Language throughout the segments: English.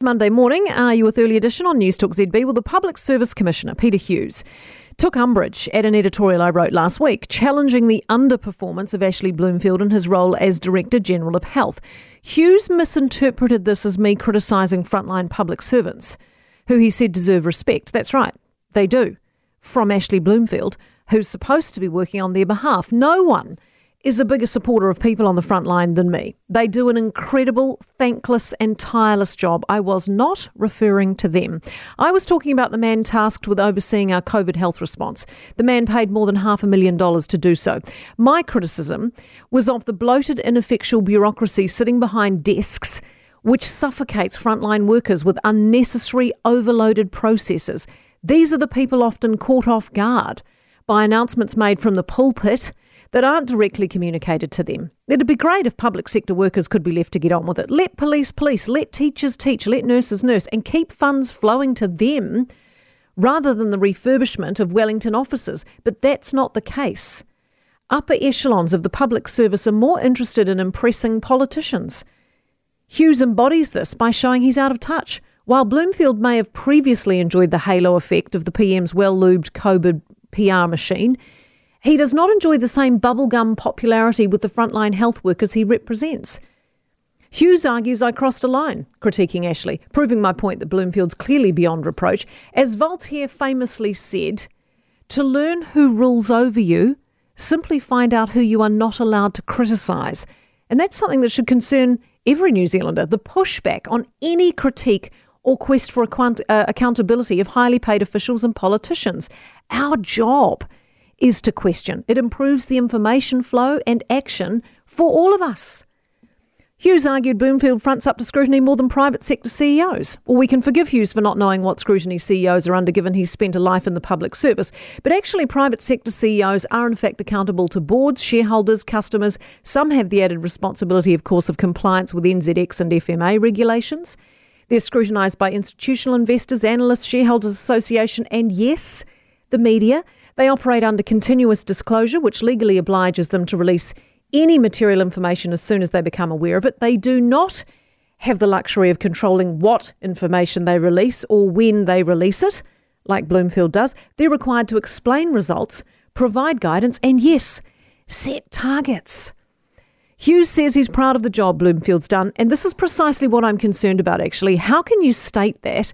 Monday morning, are you with Early Edition on Newstalk ZB? Well, the Public Service Commissioner, Peter Hughes, took umbrage at an editorial I wrote last week, challenging the underperformance of Ashley Bloomfield in his role as Director General of Health. Hughes misinterpreted this as me criticising frontline public servants, who he said deserve respect. That's right, they do. From Ashley Bloomfield, who's supposed to be working on their behalf. No one is a bigger supporter of people on the front line than me. They do an incredible, thankless, and tireless job. I was not referring to them. I was talking about the man tasked with overseeing our COVID health response. The man paid more than half a million dollars to do so. My criticism was of the bloated, ineffectual bureaucracy sitting behind desks, which suffocates frontline workers with unnecessary, overloaded processes. These are the people often caught off guard by announcements made from the pulpit that aren't directly communicated to them. It'd be great if public sector workers could be left to get on with it. Let police police, let teachers teach, let nurses nurse, and keep funds flowing to them rather than the refurbishment of Wellington offices. But that's not the case. Upper echelons of the public service are more interested in impressing politicians. Hughes embodies this by showing he's out of touch. While Bloomfield may have previously enjoyed the halo effect of the PM's well lubed COVID PR machine, he does not enjoy the same bubblegum popularity with the frontline health workers he represents. Hughes argues I crossed a line, critiquing Ashley, proving my point that Bloomfield's clearly beyond reproach. As Voltaire famously said, to learn who rules over you, simply find out who you are not allowed to criticise. And that's something that should concern every New Zealander the pushback on any critique or quest for uh, accountability of highly paid officials and politicians. Our job is to question. It improves the information flow and action for all of us. Hughes argued Bloomfield fronts up to scrutiny more than private sector CEOs. Well, we can forgive Hughes for not knowing what scrutiny CEOs are under given he's spent a life in the public service. But actually, private sector CEOs are in fact accountable to boards, shareholders, customers. Some have the added responsibility, of course, of compliance with NZX and FMA regulations. They're scrutinised by institutional investors, analysts, shareholders association, and yes, the media. They operate under continuous disclosure, which legally obliges them to release any material information as soon as they become aware of it. They do not have the luxury of controlling what information they release or when they release it, like Bloomfield does. They're required to explain results, provide guidance, and yes, set targets. Hughes says he's proud of the job Bloomfield's done, and this is precisely what I'm concerned about actually. How can you state that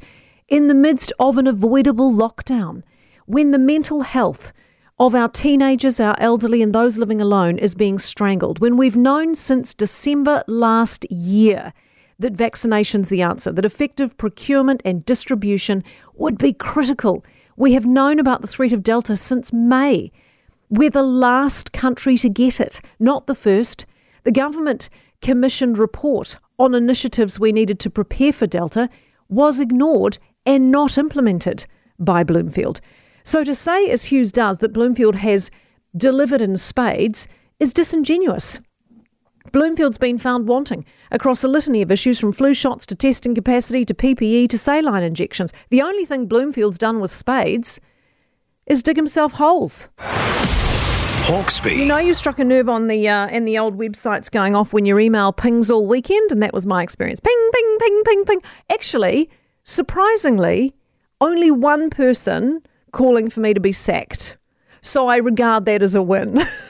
in the midst of an avoidable lockdown? When the mental health of our teenagers, our elderly, and those living alone is being strangled, when we've known since December last year that vaccination's the answer, that effective procurement and distribution would be critical. We have known about the threat of Delta since May. We're the last country to get it, not the first. The government commissioned report on initiatives we needed to prepare for Delta was ignored and not implemented by Bloomfield. So to say, as Hughes does, that Bloomfield has delivered in spades is disingenuous. Bloomfield's been found wanting across a litany of issues from flu shots to testing capacity to PPE to saline injections. The only thing Bloomfield's done with spades is dig himself holes. Hawkesby. You know, you struck a nerve on the uh, and the old websites going off when your email pings all weekend, and that was my experience. Ping, ping, ping, ping, ping. Actually, surprisingly, only one person calling for me to be sacked. So I regard that as a win.